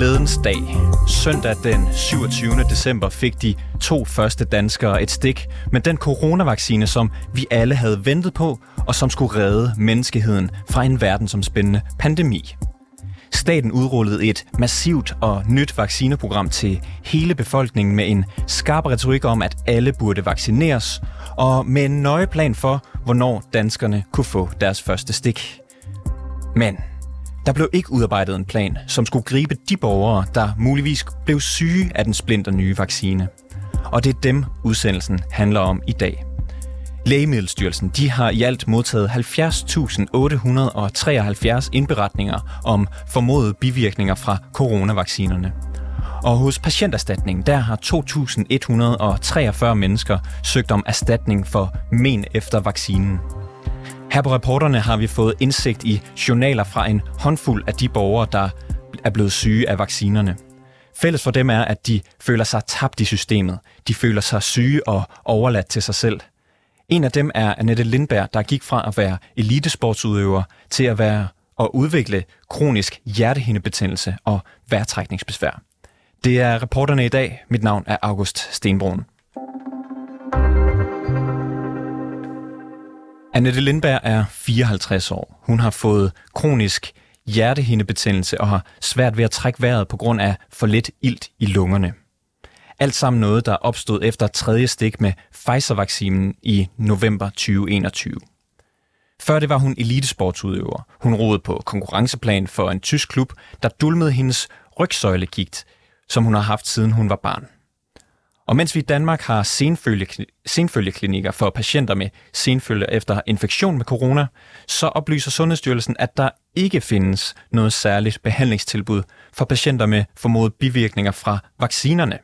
Glædens dag. Søndag den 27. december fik de to første danskere et stik med den coronavaccine, som vi alle havde ventet på, og som skulle redde menneskeheden fra en verdensomspændende pandemi. Staten udrullede et massivt og nyt vaccineprogram til hele befolkningen med en skarp retorik om, at alle burde vaccineres, og med en nøje plan for, hvornår danskerne kunne få deres første stik. Men der blev ikke udarbejdet en plan, som skulle gribe de borgere, der muligvis blev syge af den splinter nye vaccine. Og det er dem, udsendelsen handler om i dag. Lægemiddelstyrelsen de har i alt modtaget 70.873 indberetninger om formodede bivirkninger fra coronavaccinerne. Og hos Patienterstatningen, der har 2.143 mennesker søgt om erstatning for men efter vaccinen. Her på reporterne har vi fået indsigt i journaler fra en håndfuld af de borgere, der er blevet syge af vaccinerne. Fælles for dem er, at de føler sig tabt i systemet. De føler sig syge og overladt til sig selv. En af dem er Annette Lindberg, der gik fra at være elitesportsudøver til at være og udvikle kronisk hjertehindebetændelse og vejrtrækningsbesvær. Det er reporterne i dag. Mit navn er August Stenbrun. Annette Lindberg er 54 år. Hun har fået kronisk hjertehindebetændelse og har svært ved at trække vejret på grund af for lidt ilt i lungerne. Alt sammen noget, der opstod efter tredje stik med Pfizer-vaccinen i november 2021. Før det var hun elitesportsudøver. Hun roede på konkurrenceplan for en tysk klub, der dulmede hendes rygsøjlegigt, som hun har haft siden hun var barn. Og mens vi i Danmark har senfølgeklinikker for patienter med senfølge efter infektion med corona, så oplyser Sundhedsstyrelsen, at der ikke findes noget særligt behandlingstilbud for patienter med formodet bivirkninger fra vaccinerne.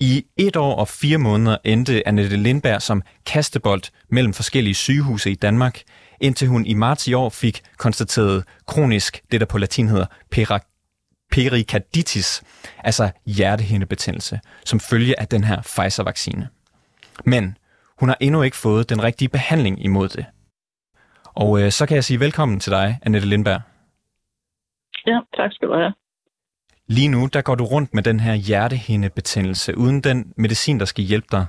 I et år og fire måneder endte Annette Lindberg som kastebold mellem forskellige sygehuse i Danmark, indtil hun i marts i år fik konstateret kronisk, det der på latin hedder perikarditis, altså hjertehindebetændelse, som følge af den her Pfizer-vaccine. Men hun har endnu ikke fået den rigtige behandling imod det. Og øh, så kan jeg sige velkommen til dig, Annette Lindberg. Ja, tak skal du have. Lige nu, der går du rundt med den her hjertehindebetændelse, uden den medicin, der skal hjælpe dig.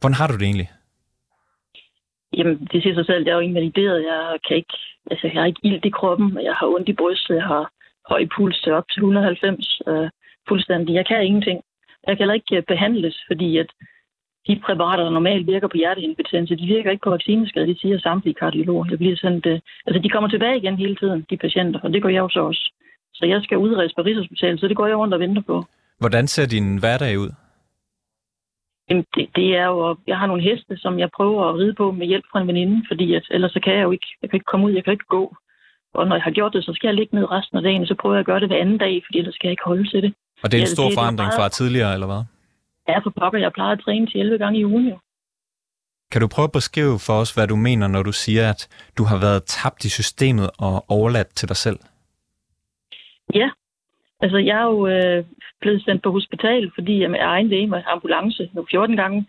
Hvordan har du det egentlig? Jamen, det siger sig selv, jeg er jo invalideret. Jeg kan ikke, altså, jeg har ikke ild i kroppen, jeg har ondt i brystet, jeg har høj puls til op til 190 øh, fuldstændig. Jeg kan ingenting. Jeg kan heller ikke øh, behandles, fordi at de præparater, der normalt virker på hjertehindebetændelse, de virker ikke på vaccineskade, de siger samtlige kardiologer. Jeg bliver sendt, øh, altså de kommer tilbage igen hele tiden, de patienter, og det gør jeg jo så også. Så jeg skal udredes på Rigshospitalet, så det går jeg rundt og venter på. Hvordan ser din hverdag ud? Jamen, det, det er jo, jeg har nogle heste, som jeg prøver at ride på med hjælp fra en veninde, fordi at, ellers så kan jeg jo ikke, jeg kan ikke komme ud, jeg kan ikke gå. Og når jeg har gjort det, så skal jeg ligge ned resten af dagen, så prøver jeg at gøre det hver anden dag, fordi ellers skal jeg ikke holde til det. Og det er en stor det, forandring det meget... fra tidligere, eller hvad? Ja, for pokker, jeg plejer at træne til 11 gange i ugen jo. Kan du prøve at beskrive for os, hvad du mener, når du siger, at du har været tabt i systemet og overladt til dig selv? Ja, altså jeg er jo øh, blevet sendt på hospital, fordi jeg med egen læge med ambulance nu 14 gange,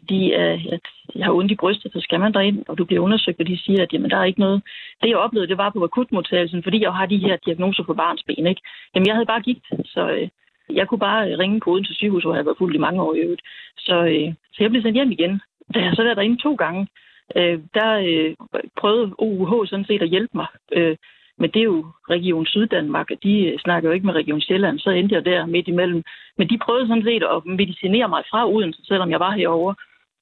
fordi øh, at jeg har ondt i brystet, så skal man derind, og du bliver undersøgt, og de siger, at jamen, der er ikke noget. Det jeg oplevede, det var på akutmodtagelsen, fordi jeg har de her diagnoser på barnsben. Ikke? Jamen jeg havde bare gigt, så øh, jeg kunne bare ringe på til sygehus, hvor jeg havde været fuldt i mange år i øvrigt. Så, øh, så jeg blev sendt hjem igen. Da jeg så været derinde to gange, øh, der øh, prøvede OUH sådan set at hjælpe mig. Øh, men det er jo Region Syddanmark, og de øh, snakker jo ikke med Region Sjælland, så endte jeg der midt imellem. Men de prøvede sådan set at medicinere mig fra Odense, selvom jeg var herovre,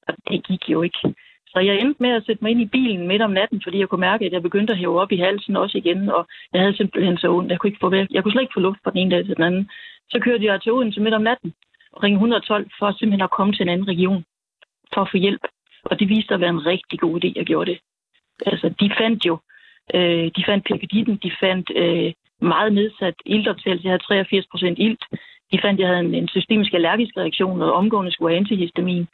og det gik jo ikke. Så jeg endte med at sætte mig ind i bilen midt om natten, fordi jeg kunne mærke, at jeg begyndte at hæve op i halsen også igen, og jeg havde simpelthen så ondt. Jeg kunne, ikke få væk. jeg kunne slet ikke få luft fra den ene dag til den anden. Så kørte jeg til Odense midt om natten og ringede 112 for simpelthen at komme til en anden region for at få hjælp. Og det viste at være en rigtig god idé, jeg gjorde det. Altså, de fandt jo Øh, de fandt peptiden, de fandt øh, meget nedsat iltoptagelse. Jeg havde 83 procent ilt. De fandt, at jeg havde en, en systemisk allergisk reaktion, og omgående skulle have antihistamin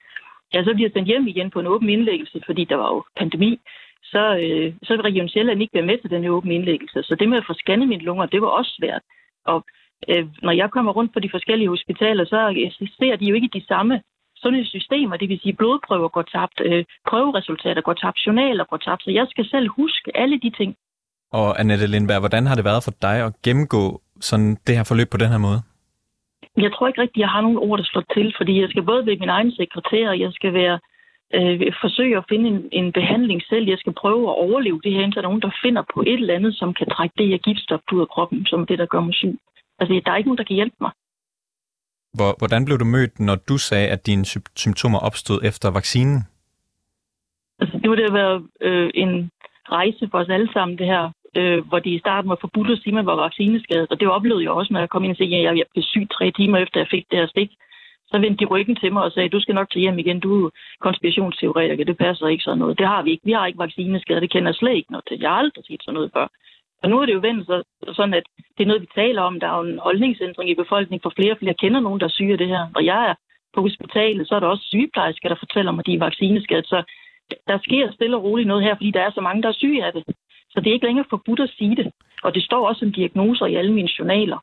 jeg så bliver jeg sendt hjem igen på en åben indlæggelse, fordi der var jo pandemi. Så, øh, så vil Region Sjælland ikke være med til den her åbne indlæggelse. Så det med at få scannet mine lunger, det var også svært. Og øh, når jeg kommer rundt på de forskellige hospitaler, så ser de jo ikke de samme sundhedssystemer, det vil sige blodprøver går tabt, øh, prøveresultater går tabt, journaler går tabt, så jeg skal selv huske alle de ting. Og Annette Lindberg, hvordan har det været for dig at gennemgå sådan det her forløb på den her måde? Jeg tror ikke rigtigt, jeg har nogen ord, der slår til, fordi jeg skal både være min egen sekretær, og jeg skal være øh, forsøge at finde en, en behandling selv. Jeg skal prøve at overleve det her, indtil der er nogen, der finder på et eller andet, som kan trække det her giftstof ud af kroppen, som det, der gør mig syg. Altså, der er ikke nogen, der kan hjælpe mig. Hvor, hvordan blev du mødt, når du sagde, at dine sy- symptomer opstod efter vaccinen? Altså, det var det at være øh, en rejse for os alle sammen, det her, øh, hvor de i starten var forbudt at sige, at man var vaccineskadet. Og det oplevede jeg også, når jeg kom ind og sagde, at jeg, jeg blev syg tre timer efter, jeg fik det her stik. Så vendte de ryggen til mig og sagde, du skal nok til hjem igen, du er konspirationsteoretiker, det passer ikke sådan noget. Det har vi ikke. Vi har ikke vaccineskade, det kender jeg slet ikke noget til. Jeg har aldrig set sådan noget før. Og nu er det jo vendt så, sådan, at det er noget, vi taler om. Der er jo en holdningsændring i befolkningen, for flere og flere kender nogen, der syger det her. Og jeg er på hospitalet, så er der også sygeplejersker, der fortæller mig, at de er vaccineskadet. Så der sker stille og roligt noget her, fordi der er så mange, der er syge af det. Så det er ikke længere forbudt at sige det. Og det står også som diagnoser i alle mine journaler.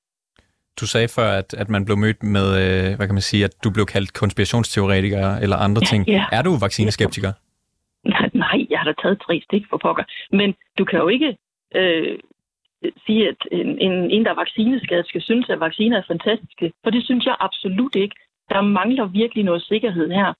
Du sagde før, at, at man blev mødt med, øh, hvad kan man sige, at du blev kaldt konspirationsteoretiker eller andre ting. Ja. Er du vaccineskeptiker? Nej, jeg har da taget tre stik for pokker. Men du kan jo ikke øh, sige, at en, en, en, der er vaccineskadet, skal synes, at vacciner er fantastiske. For det synes jeg absolut ikke. Der mangler virkelig noget sikkerhed her.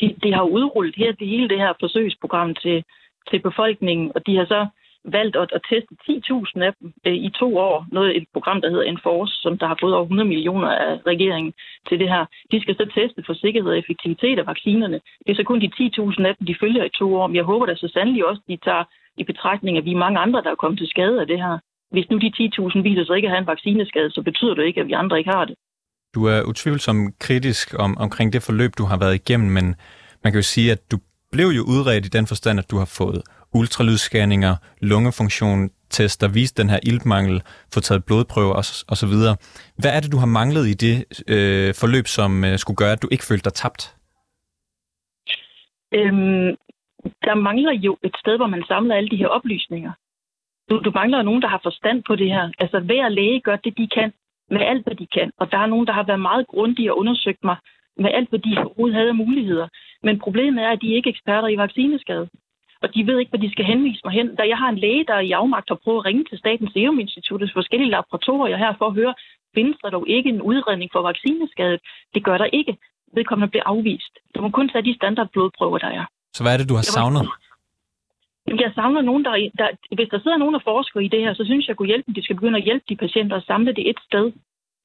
De, de har udrullet her, det hele det her forsøgsprogram til, til befolkningen, og de har så valgt at, at teste 10.000 af dem øh, i to år. Noget et program, der hedder Enforce, som der har fået over 100 millioner af regeringen til det her. De skal så teste for sikkerhed og effektivitet af vaccinerne. Det er så kun de 10.000 af dem, de følger i to år. Men jeg håber da så sandelig også, de tager i betragtning, at vi er mange andre, der er kommet til skade af det her. Hvis nu de 10.000 viser sig ikke at have en vaccineskade, så betyder det ikke, at vi andre ikke har det. Du er utvivlsomt kritisk om, omkring det forløb, du har været igennem, men man kan jo sige, at du blev jo udredt i den forstand, at du har fået ultralydsscanninger, lungefunktion, test, der viste den her iltmangel, få taget blodprøver og, så videre. Hvad er det, du har manglet i det øh, forløb, som øh, skulle gøre, at du ikke følte dig tabt? Øhm, der mangler jo et sted, hvor man samler alle de her oplysninger. Du, du mangler nogen, der har forstand på det her. Altså hver læge gør det, de kan, med alt, hvad de kan. Og der er nogen, der har været meget grundige og undersøgt mig med alt, hvad de overhovedet havde af muligheder. Men problemet er, at de er ikke eksperter i vaccineskade og de ved ikke, hvad de skal henvise mig hen. Da jeg har en læge, der i afmagt har prøvet at ringe til Statens Serum Instituttets forskellige laboratorier her for at høre, findes der dog ikke en udredning for vaccineskadet? Det gør der ikke. Vedkommende bliver afvist. Du må kun tage de standardblodprøver, der er. Så hvad er det, du har savnet? Jeg savner nogen, der, der... Hvis der sidder nogen og forsker i det her, så synes jeg, at kunne hjælpe De skal begynde at hjælpe de patienter og samle det et sted.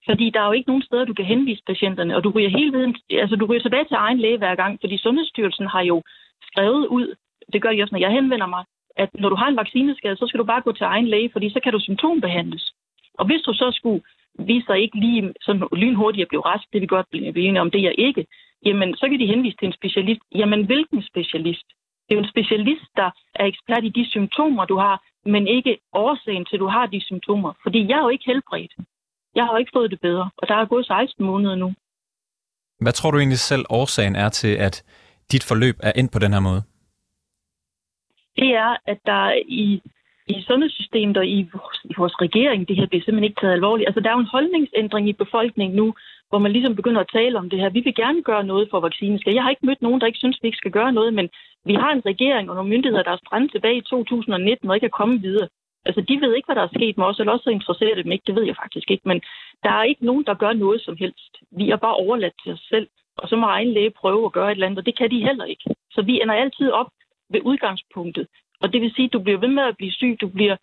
Fordi der er jo ikke nogen steder, du kan henvise patienterne, og du ryger hele tiden, altså du ryger tilbage til egen læge hver gang, fordi Sundhedsstyrelsen har jo skrevet ud, det gør de også, når jeg henvender mig, at når du har en vaccineskade, så skal du bare gå til egen læge, fordi så kan du symptombehandles. Og hvis du så skulle vise sig ikke lige sådan lynhurtigt at blive rask, det vi godt blive enige om, det er ikke, jamen så kan de henvise til en specialist. Jamen hvilken specialist? Det er jo en specialist, der er ekspert i de symptomer, du har, men ikke årsagen til, at du har de symptomer. Fordi jeg er jo ikke helbredt. Jeg har jo ikke fået det bedre, og der er gået 16 måneder nu. Hvad tror du egentlig selv årsagen er til, at dit forløb er ind på den her måde? Det er, at der i, i sundhedssystemet og i vores, i vores regering, det her bliver simpelthen ikke taget alvorligt. Altså, der er jo en holdningsændring i befolkningen nu, hvor man ligesom begynder at tale om det her. Vi vil gerne gøre noget for vaccineskader. Jeg har ikke mødt nogen, der ikke synes, vi ikke skal gøre noget, men vi har en regering og nogle myndigheder, der er strandet tilbage i 2019 og ikke er kommet videre. Altså, de ved ikke, hvad der er sket med os, eller også så interesserer det dem ikke. Det ved jeg faktisk ikke. Men der er ikke nogen, der gør noget som helst. Vi er bare overladt til os selv. Og så må egen læge prøve at gøre et eller andet, og det kan de heller ikke. Så vi ender altid op ved udgangspunktet. Og det vil sige, at du bliver ved med at blive syg. Du bliver,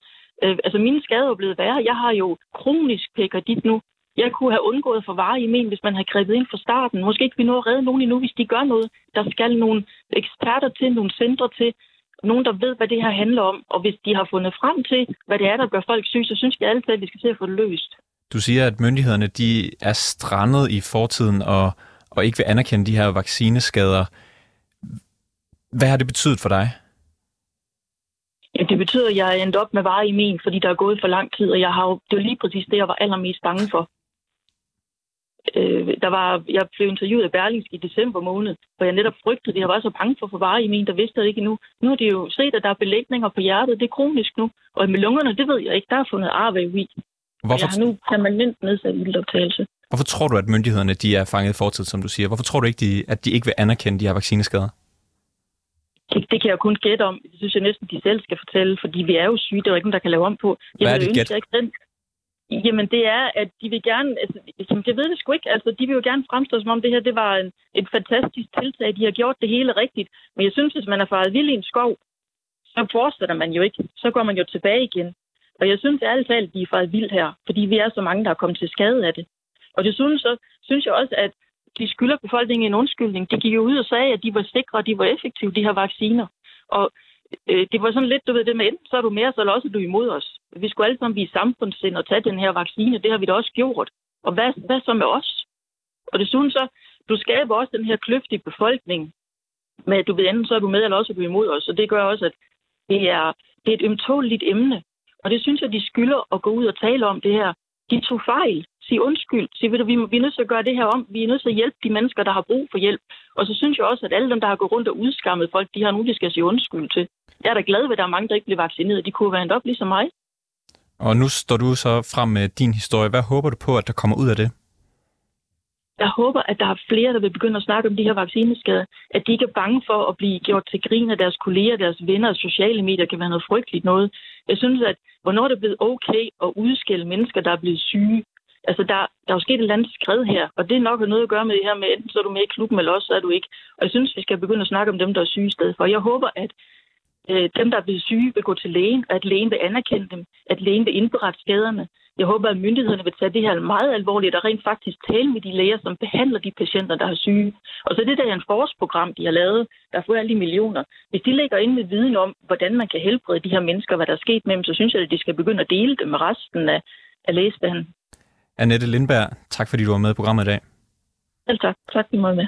øh, altså mine skader er blevet værre. Jeg har jo kronisk pekardit nu. Jeg kunne have undgået for vare i men, hvis man havde grebet ind fra starten. Måske ikke vi nå at redde nogen endnu, hvis de gør noget. Der skal nogle eksperter til, nogle centre til, nogen, der ved, hvad det her handler om. Og hvis de har fundet frem til, hvad det er, der gør folk syge, så synes jeg altid, at vi skal se at få det løst. Du siger, at myndighederne de er strandet i fortiden og, og ikke vil anerkende de her vaccineskader. Hvad har det betydet for dig? Ja, det betyder, at jeg er endt op med varer i min, fordi der er gået for lang tid, og jeg har jo, det var lige præcis det, jeg var allermest bange for. Øh, der var, jeg blev interviewet af Berlingsk i december måned, hvor jeg netop frygtede, at jeg var så bange for at få varer i min, der vidste jeg ikke endnu. Nu har de jo set, at der er belægninger på hjertet, det er kronisk nu. Og med lungerne, det ved jeg ikke, der er fundet arvæv i. Hvorfor... Jeg har nu permanent nedsat ildoptagelse. Hvorfor tror du, at myndighederne de er fanget i fortid, som du siger? Hvorfor tror du ikke, de, at de ikke vil anerkende de her vaccineskader? Det, det kan jeg kun gætte om. Det synes jeg næsten, de selv skal fortælle, fordi vi er jo syge. Det er ikke nogen, der kan lave om på. Jeg Hvad er det gæt? Ikke den... Jamen, det er, at de vil gerne... Altså, jeg ved det sgu ikke. Altså, de vil jo gerne fremstå, som om det her det var en, et fantastisk tiltag. De har gjort det hele rigtigt. Men jeg synes, hvis man er faret vild i en skov, så fortsætter man jo ikke. Så går man jo tilbage igen. Og jeg synes ærligt talt, at de er faret vildt her, fordi vi er så mange, der er kommet til skade af det. Og desuden så synes jeg også, at de skylder befolkningen en undskyldning. De gik jo ud og sagde, at de var sikre og de var effektive, de her vacciner. Og øh, det var sådan lidt, du ved det med, enten så er du med os, eller også er du imod os. Vi skulle alle sammen vise samfundssind og tage den her vaccine. Det har vi da også gjort. Og hvad, hvad så med os? Og desuden så, du skaber også den her kløft i befolkningen med, at du ved, enten så er du med, eller også er du imod os. Og det gør også, at det er, det er et ømtåligt emne. Og det synes jeg, de skylder at gå ud og tale om det her. De tog fejl. Sig undskyld. Sig, ved du, vi, vi er nødt til at gøre det her om. Vi er nødt til at hjælpe de mennesker, der har brug for hjælp. Og så synes jeg også, at alle dem, der har gået rundt og udskammet folk, de har nu, de skal sige undskyld til. Jeg er da glad ved, at der er mange, der ikke bliver vaccineret. De kunne være op ligesom mig. Og nu står du så frem med din historie. Hvad håber du på, at der kommer ud af det? Jeg håber, at der er flere, der vil begynde at snakke om de her vaccineskader. At de ikke er bange for at blive gjort til grin af deres kolleger, deres venner og sociale medier kan være noget frygteligt noget. Jeg synes, at hvornår det er blevet okay at udskille mennesker, der er blevet syge. Altså, der, der er jo sket et eller andet skred her, og det er nok noget at gøre med det her med, enten så er du med i klubben, eller også så er du ikke. Og jeg synes, vi skal begynde at snakke om dem, der er syge i stedet for. Jeg håber, at øh, dem, der er blevet syge, vil gå til lægen, at lægen vil anerkende dem, at lægen vil indberette skaderne. Jeg håber, at myndighederne vil tage det her meget alvorligt og rent faktisk tale med de læger, som behandler de patienter, der er syge. Og så det der en forårsprogram, de har lavet, der får alle de millioner. Hvis de lægger ind med viden om, hvordan man kan helbrede de her mennesker, hvad der er sket med dem, så synes jeg, at de skal begynde at dele det med resten af, af lægestanden. Annette Lindberg, tak fordi du var med i programmet i dag. Selv tak. Tak, for med.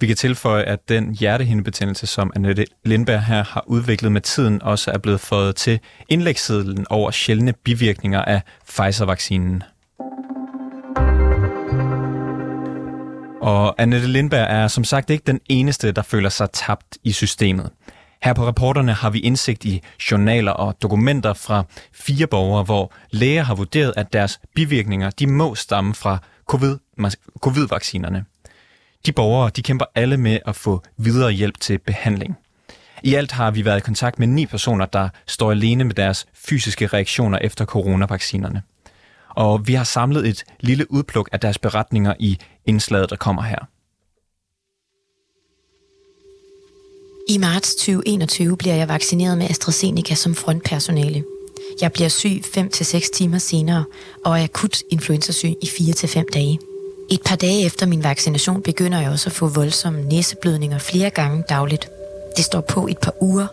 Vi kan tilføje, at den hjertehindebetændelse, som Annette Lindberg her har udviklet med tiden, også er blevet fået til indlægssedlen over sjældne bivirkninger af Pfizer-vaccinen. Og Annette Lindberg er som sagt ikke den eneste, der føler sig tabt i systemet. Her på reporterne har vi indsigt i journaler og dokumenter fra fire borgere, hvor læger har vurderet, at deres bivirkninger de må stamme fra covid-vaccinerne. De borgere de kæmper alle med at få videre hjælp til behandling. I alt har vi været i kontakt med ni personer, der står alene med deres fysiske reaktioner efter coronavaccinerne. Og vi har samlet et lille udpluk af deres beretninger i indslaget, der kommer her. I marts 2021 bliver jeg vaccineret med AstraZeneca som frontpersonale. Jeg bliver syg 5-6 timer senere og er akut influenzasyg i 4-5 dage. Et par dage efter min vaccination begynder jeg også at få voldsomme næseblødninger flere gange dagligt. Det står på et par uger,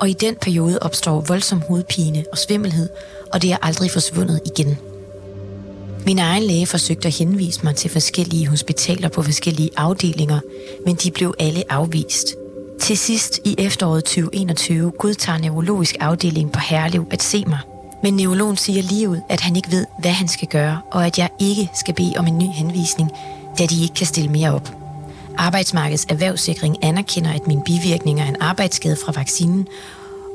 og i den periode opstår voldsom hovedpine og svimmelhed, og det er aldrig forsvundet igen. Min egen læge forsøgte at henvise mig til forskellige hospitaler på forskellige afdelinger, men de blev alle afvist. Til sidst i efteråret 2021 godtager neurologisk afdeling på Herlev at se mig. Men neurologen siger lige ud, at han ikke ved, hvad han skal gøre, og at jeg ikke skal bede om en ny henvisning, da de ikke kan stille mere op. Arbejdsmarkedets erhvervssikring anerkender, at mine bivirkninger er en arbejdsskade fra vaccinen,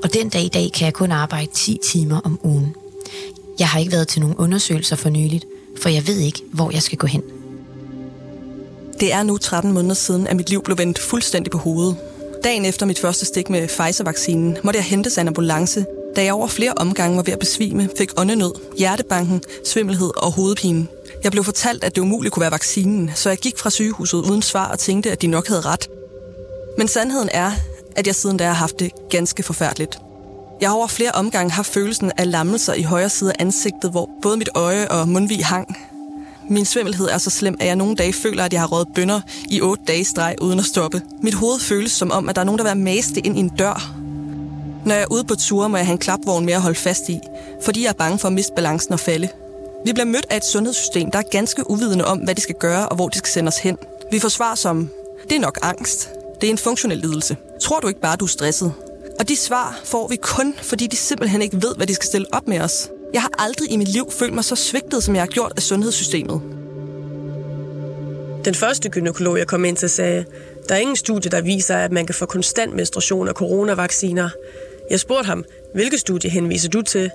og den dag i dag kan jeg kun arbejde 10 timer om ugen. Jeg har ikke været til nogen undersøgelser for nyligt, for jeg ved ikke, hvor jeg skal gå hen. Det er nu 13 måneder siden, at mit liv blev vendt fuldstændig på hovedet. Dagen efter mit første stik med Pfizer-vaccinen måtte jeg hentes en ambulance, da jeg over flere omgange var ved at besvime, fik åndenød, hjertebanken, svimmelhed og hovedpine. Jeg blev fortalt, at det umuligt kunne være vaccinen, så jeg gik fra sygehuset uden svar og tænkte, at de nok havde ret. Men sandheden er, at jeg siden da har haft det ganske forfærdeligt. Jeg har over flere omgange haft følelsen af lammelser i højre side af ansigtet, hvor både mit øje og mundvig hang. Min svimmelhed er så slem, at jeg nogle dage føler, at jeg har røget bønder i otte dage streg uden at stoppe. Mit hoved føles som om, at der er nogen, der vil mast ind i en dør. Når jeg er ude på ture, må jeg have en klapvogn med at holde fast i, fordi jeg er bange for at miste balancen og falde. Vi bliver mødt af et sundhedssystem, der er ganske uvidende om, hvad de skal gøre og hvor de skal sende os hen. Vi får svar som, det er nok angst. Det er en funktionel lidelse. Tror du ikke bare, du er stresset? Og de svar får vi kun, fordi de simpelthen ikke ved, hvad de skal stille op med os. Jeg har aldrig i mit liv følt mig så svigtet, som jeg har gjort af sundhedssystemet. Den første gynekolog, jeg kom ind til, sagde, der er ingen studie, der viser, at man kan få konstant menstruation af coronavacciner. Jeg spurgte ham, hvilke studie henviser du til?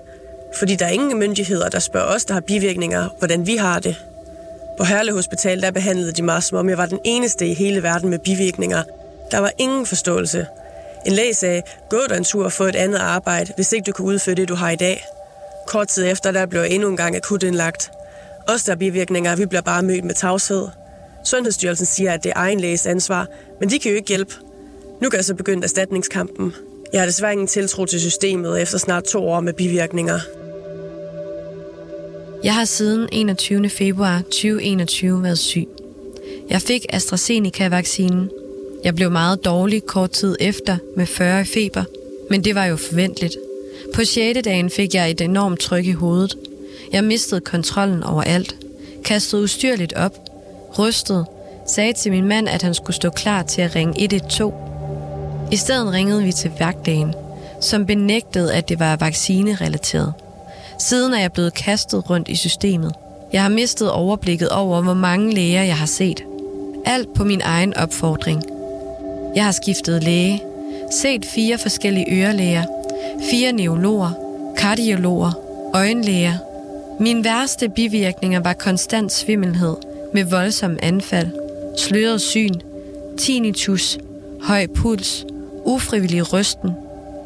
Fordi der er ingen myndigheder, der spørger os, der har bivirkninger, hvordan vi har det. På Herlev Hospital, der behandlede de mig, som om jeg var den eneste i hele verden med bivirkninger. Der var ingen forståelse. En læge sagde, gå dig en tur og få et andet arbejde, hvis ikke du kan udføre det, du har i dag. Kort tid efter, der blev endnu en gang akut indlagt. Os, der bivirkninger, vi bliver bare mødt med tavshed. Sundhedsstyrelsen siger, at det er egen læges ansvar, men de kan jo ikke hjælpe. Nu kan jeg så begynde erstatningskampen. Jeg har desværre ingen tiltro til systemet efter snart to år med bivirkninger. Jeg har siden 21. februar 2021 været syg. Jeg fik AstraZeneca-vaccinen. Jeg blev meget dårlig kort tid efter med 40 feber, men det var jo forventeligt. På 6. dagen fik jeg et enormt tryk i hovedet. Jeg mistede kontrollen over alt. Kastede ustyrligt op. Rystede. Sagde til min mand, at han skulle stå klar til at ringe 112. I stedet ringede vi til værkdagen, som benægtede, at det var vaccinerelateret. Siden er jeg blevet kastet rundt i systemet. Jeg har mistet overblikket over, hvor mange læger jeg har set. Alt på min egen opfordring. Jeg har skiftet læge, set fire forskellige ørelæger, fire neurologer, kardiologer, øjenlæger. Min værste bivirkninger var konstant svimmelhed med voldsom anfald, sløret syn, tinnitus, høj puls, ufrivillig rysten.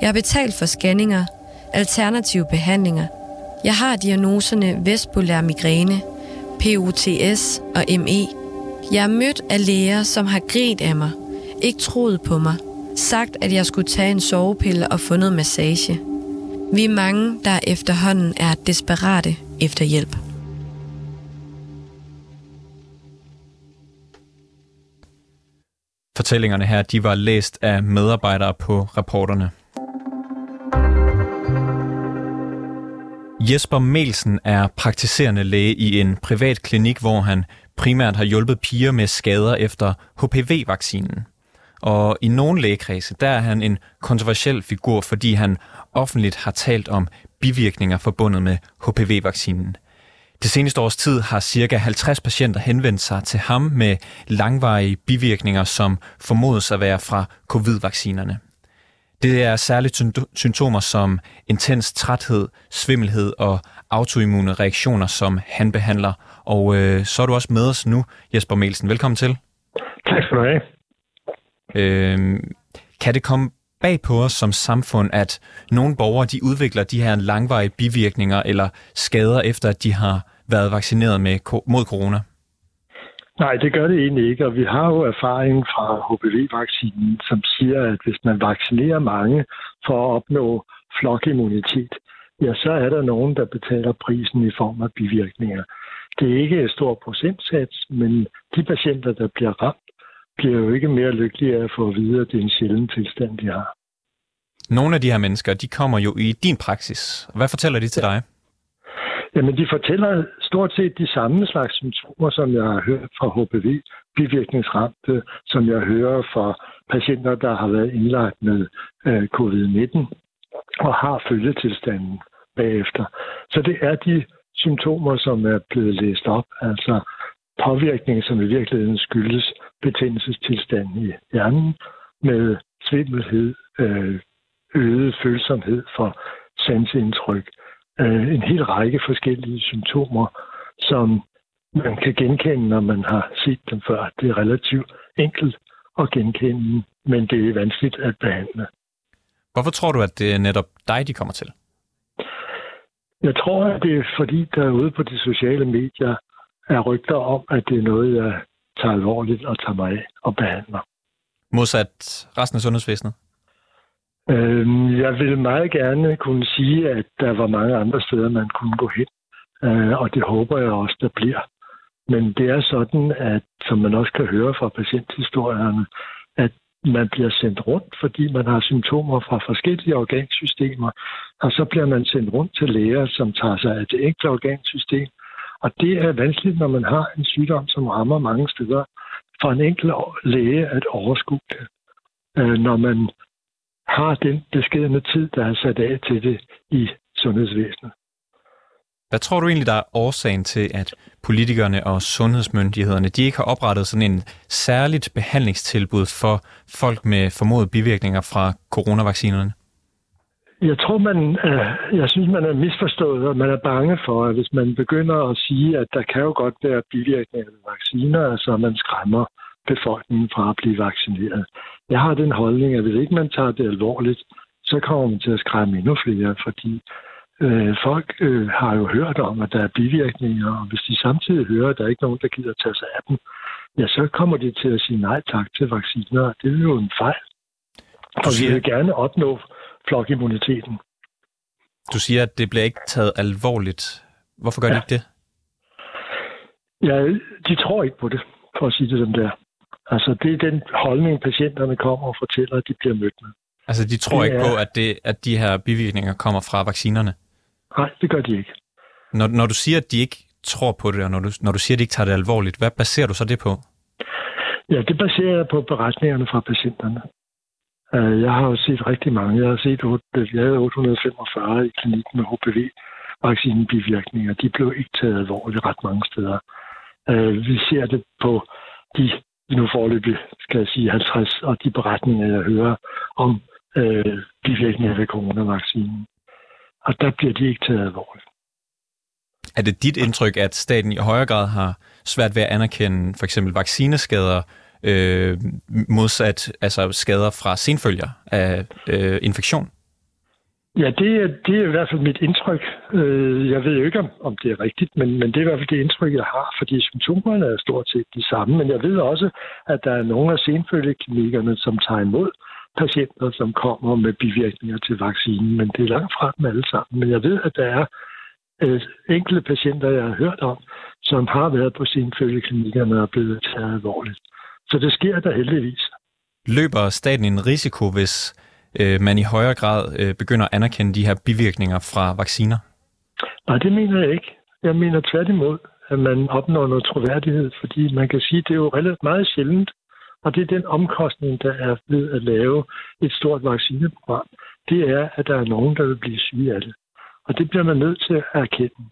Jeg har betalt for scanninger, alternative behandlinger. Jeg har diagnoserne vestpolær migræne, POTS og ME. Jeg er mødt af læger, som har grit af mig, ikke troet på mig, sagt, at jeg skulle tage en sovepille og få noget massage. Vi er mange, der efterhånden er desperate efter hjælp. Fortællingerne her, de var læst af medarbejdere på rapporterne. Jesper Melsen er praktiserende læge i en privat klinik, hvor han primært har hjulpet piger med skader efter HPV-vaccinen. Og i nogle lægekredse, der er han en kontroversiel figur, fordi han offentligt har talt om bivirkninger forbundet med HPV-vaccinen. Det seneste års tid har ca. 50 patienter henvendt sig til ham med langvarige bivirkninger, som formodes at være fra covid-vaccinerne. Det er særligt symptomer som intens træthed, svimmelhed og autoimmune reaktioner, som han behandler. Og øh, så er du også med os nu, Jesper Melsen. Velkommen til. Tak skal du have. Øh, kan det komme bag på os som samfund, at nogle borgere de udvikler de her langvarige bivirkninger eller skader, efter at de har været vaccineret med, mod corona? Nej, det gør det egentlig ikke, og vi har jo erfaring fra HPV-vaccinen, som siger, at hvis man vaccinerer mange for at opnå flokimmunitet, ja, så er der nogen, der betaler prisen i form af bivirkninger. Det er ikke et stort procentsats, men de patienter, der bliver ramt, bliver jo ikke mere lykkelige af at få at vide, at det er en sjælden tilstand, de har. Nogle af de her mennesker, de kommer jo i din praksis. Hvad fortæller de til dig? Jamen, de fortæller stort set de samme slags symptomer, som jeg har hørt fra HPV, bivirkningsramte, som jeg hører fra patienter, der har været indlagt med øh, covid-19 og har følgetilstanden bagefter. Så det er de symptomer, som er blevet læst op, altså påvirkning, som i virkeligheden skyldes betændelsestilstanden i hjernen med svimmelhed, øh, øget følsomhed for sansindtryk, øh, en hel række forskellige symptomer, som man kan genkende, når man har set dem før. Det er relativt enkelt at genkende, men det er vanskeligt at behandle. Hvorfor tror du, at det er netop dig, de kommer til? Jeg tror, at det er fordi, der ude på de sociale medier er rygter om, at det er noget, jeg tager alvorligt og tager mig af og behandler. Modsat resten af sundhedsvæsenet? Øh, jeg vil meget gerne kunne sige, at der var mange andre steder, man kunne gå hen. Øh, og det håber jeg også, der bliver. Men det er sådan, at som man også kan høre fra patienthistorierne, at man bliver sendt rundt, fordi man har symptomer fra forskellige organsystemer, og så bliver man sendt rundt til læger, som tager sig af det enkelte organsystem. Og det er vanskeligt, når man har en sygdom, som rammer mange steder, for en enkelt læge at overskue det. Øh, når man har den beskedende tid, der er sat af til det i sundhedsvæsenet. Hvad tror du egentlig, der er årsagen til, at politikerne og sundhedsmyndighederne de ikke har oprettet sådan en særligt behandlingstilbud for folk med formodede bivirkninger fra coronavaccinerne? Jeg tror, man, jeg synes, man er misforstået, og man er bange for, at hvis man begynder at sige, at der kan jo godt være bivirkninger af vacciner, altså man skræmmer befolkningen fra at blive vaccineret. Jeg har den holdning, at hvis ikke man tager det alvorligt, så kommer man til at skræmme endnu flere, fordi øh, folk øh, har jo hørt om, at der er bivirkninger, og hvis de samtidig hører, at der er ikke nogen, der gider tage sig af dem, ja, så kommer de til at sige nej tak til vacciner. Det er jo en fejl. Og vi vil gerne opnå flokimmuniteten. Du siger, at det bliver ikke taget alvorligt. Hvorfor gør ja. de ikke det? Ja, de tror ikke på det, for at sige det som det er. Altså, det er den holdning, patienterne kommer og fortæller, at de bliver mødt med. Altså, de tror det ikke er... på, at, det, at de her bivirkninger kommer fra vaccinerne? Nej, det gør de ikke. Når, når du siger, at de ikke tror på det, og når du, når du siger, at de ikke tager det alvorligt, hvad baserer du så det på? Ja, det baserer jeg på beretningerne fra patienterne. Øh, jeg har jo set rigtig mange. Jeg har set, øh, jeg havde 845 i klinikken med HPV-vaccinebivirkninger. De blev ikke taget alvorligt ret mange steder. Øh, vi ser det på de nu forløbig, skal jeg sige, 50, og de beretninger, jeg hører om øh, bivirkninger ved coronavaccinen. Og der bliver de ikke taget alvorligt. Er det dit indtryk, at staten i højere grad har svært ved at anerkende for eksempel vaccineskader, øh, modsat altså skader fra senfølger af øh, infektion? Ja, det er, det er i hvert fald mit indtryk. Øh, jeg ved jo ikke, om, om det er rigtigt, men, men det er i hvert fald det indtryk, jeg har, fordi symptomerne er stort set de samme. Men jeg ved også, at der er nogle af senfølgeklinikkerne, som tager imod patienter, som kommer med bivirkninger til vaccinen, men det er langt fra dem alle sammen. Men jeg ved, at der er øh, enkelte patienter, jeg har hørt om, som har været på senfølgeklinikkerne og blevet taget alvorligt. Så det sker der heldigvis. Løber staten en risiko, hvis øh, man i højere grad øh, begynder at anerkende de her bivirkninger fra vacciner? Nej, det mener jeg ikke. Jeg mener tværtimod, at man opnår noget troværdighed, fordi man kan sige, at det er jo relativt meget sjældent, og det er den omkostning, der er ved at lave et stort vaccineprogram. Det er, at der er nogen, der vil blive syge af det. Og det bliver man nødt til at erkende.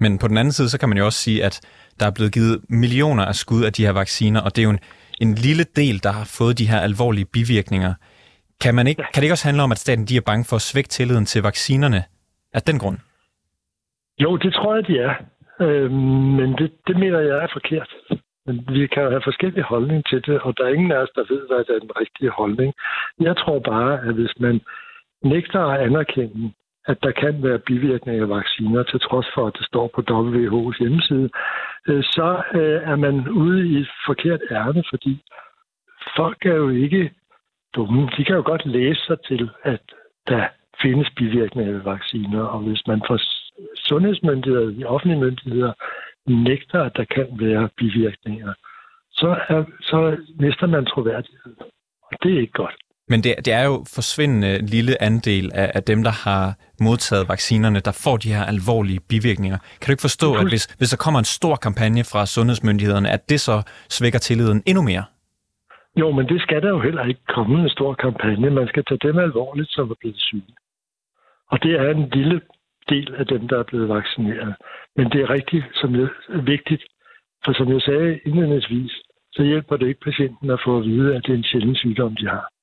Men på den anden side, så kan man jo også sige, at der er blevet givet millioner af skud af de her vacciner, og det er jo en, en lille del, der har fået de her alvorlige bivirkninger. Kan, man ikke, kan det ikke også handle om, at staten de er bange for at svække tilliden til vaccinerne af den grund? Jo, det tror jeg, de er. Øhm, men det, det mener jeg er forkert. Men vi kan have forskellige holdninger til det, og der er ingen af os, der ved, hvad der er den rigtige holdning. Jeg tror bare, at hvis man nægter at anerkende, at der kan være bivirkninger af vacciner, til trods for, at det står på WHO's hjemmeside, øh, så øh, er man ude i et forkert ærne, fordi folk er jo ikke dumme. De kan jo godt læse sig til, at der findes bivirkninger af vacciner, og hvis man får sundhedsmyndigheder, de offentlige myndigheder, nægter, at der kan være bivirkninger, så, er, så mister man troværdighed. Og det er ikke godt. Men det, det er jo forsvindende lille andel af, af dem, der har modtaget vaccinerne, der får de her alvorlige bivirkninger. Kan du ikke forstå, at hvis, hvis der kommer en stor kampagne fra sundhedsmyndighederne, at det så svækker tilliden endnu mere? Jo, men det skal der jo heller ikke komme en stor kampagne. Man skal tage dem alvorligt, som er blevet syge. Og det er en lille del af dem, der er blevet vaccineret. Men det er rigtig som er vigtigt, for som jeg sagde indledningsvis, så hjælper det ikke patienten at få at vide, at det er en sjælden sygdom, de har.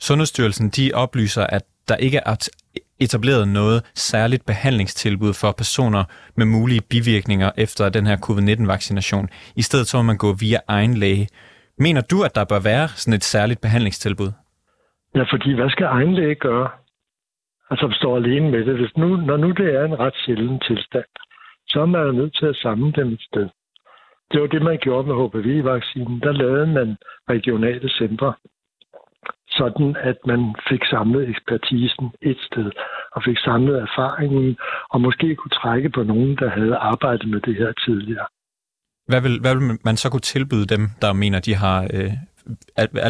Sundhedsstyrelsen de oplyser, at der ikke er etableret noget særligt behandlingstilbud for personer med mulige bivirkninger efter den her covid-19-vaccination. I stedet så må man gå via egen læge. Mener du, at der bør være sådan et særligt behandlingstilbud? Ja, fordi hvad skal egen læge gøre? Altså står alene med det. Hvis nu, når nu det er en ret sjælden tilstand, så er man nødt til at samle dem et sted. Det var det, man gjorde med HPV-vaccinen. Der lavede man regionale centre, sådan at man fik samlet ekspertisen et sted, og fik samlet erfaringen, og måske kunne trække på nogen, der havde arbejdet med det her tidligere. Hvad vil, hvad vil man så kunne tilbyde dem, der mener, de har øh,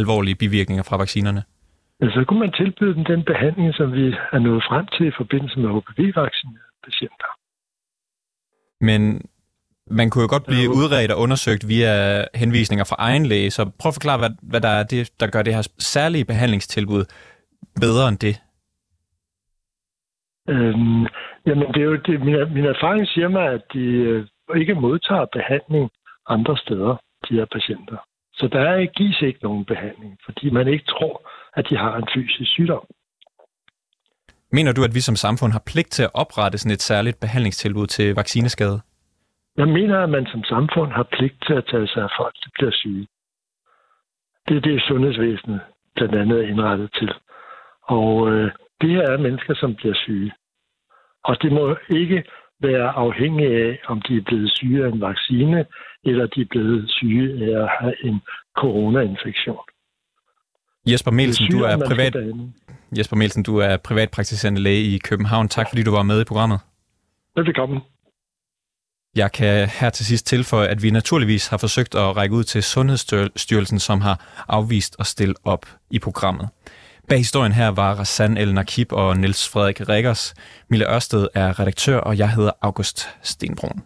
alvorlige bivirkninger fra vaccinerne? Ja, så kunne man tilbyde dem den behandling, som vi er nået frem til i forbindelse med HPV-vaccinerede patienter. Men man kunne jo godt blive udredt og undersøgt via henvisninger fra egen læge, så prøv at forklare, hvad, hvad der er det, der gør det her særlige behandlingstilbud bedre end det. Øhm, jamen, det er jo det, min, min erfaring siger mig, at de øh, ikke modtager behandling andre steder, de her patienter. Så der er, gives ikke nogen behandling, fordi man ikke tror, at de har en fysisk sygdom. Mener du, at vi som samfund har pligt til at oprette sådan et særligt behandlingstilbud til vaccineskade? Jeg mener, at man som samfund har pligt til at tage sig af folk, der bliver syge. Det er det, sundhedsvæsenet blandt andet er indrettet til. Og øh, det her er mennesker, som bliver syge. Og det må ikke være afhængigt af, om de er blevet syge af en vaccine, eller de er blevet syge af at have en coronainfektion. Jesper Mielsen, du er privat... Jesper Mielsen, du er privatpraktiserende læge i København. Tak fordi du var med i programmet. Velkommen. Jeg kan her til sidst tilføje, at vi naturligvis har forsøgt at række ud til Sundhedsstyrelsen, som har afvist at stille op i programmet. Bag historien her var Rassan El Nakib og Niels Frederik Rikkers. Mille Ørsted er redaktør, og jeg hedder August Stenbrun.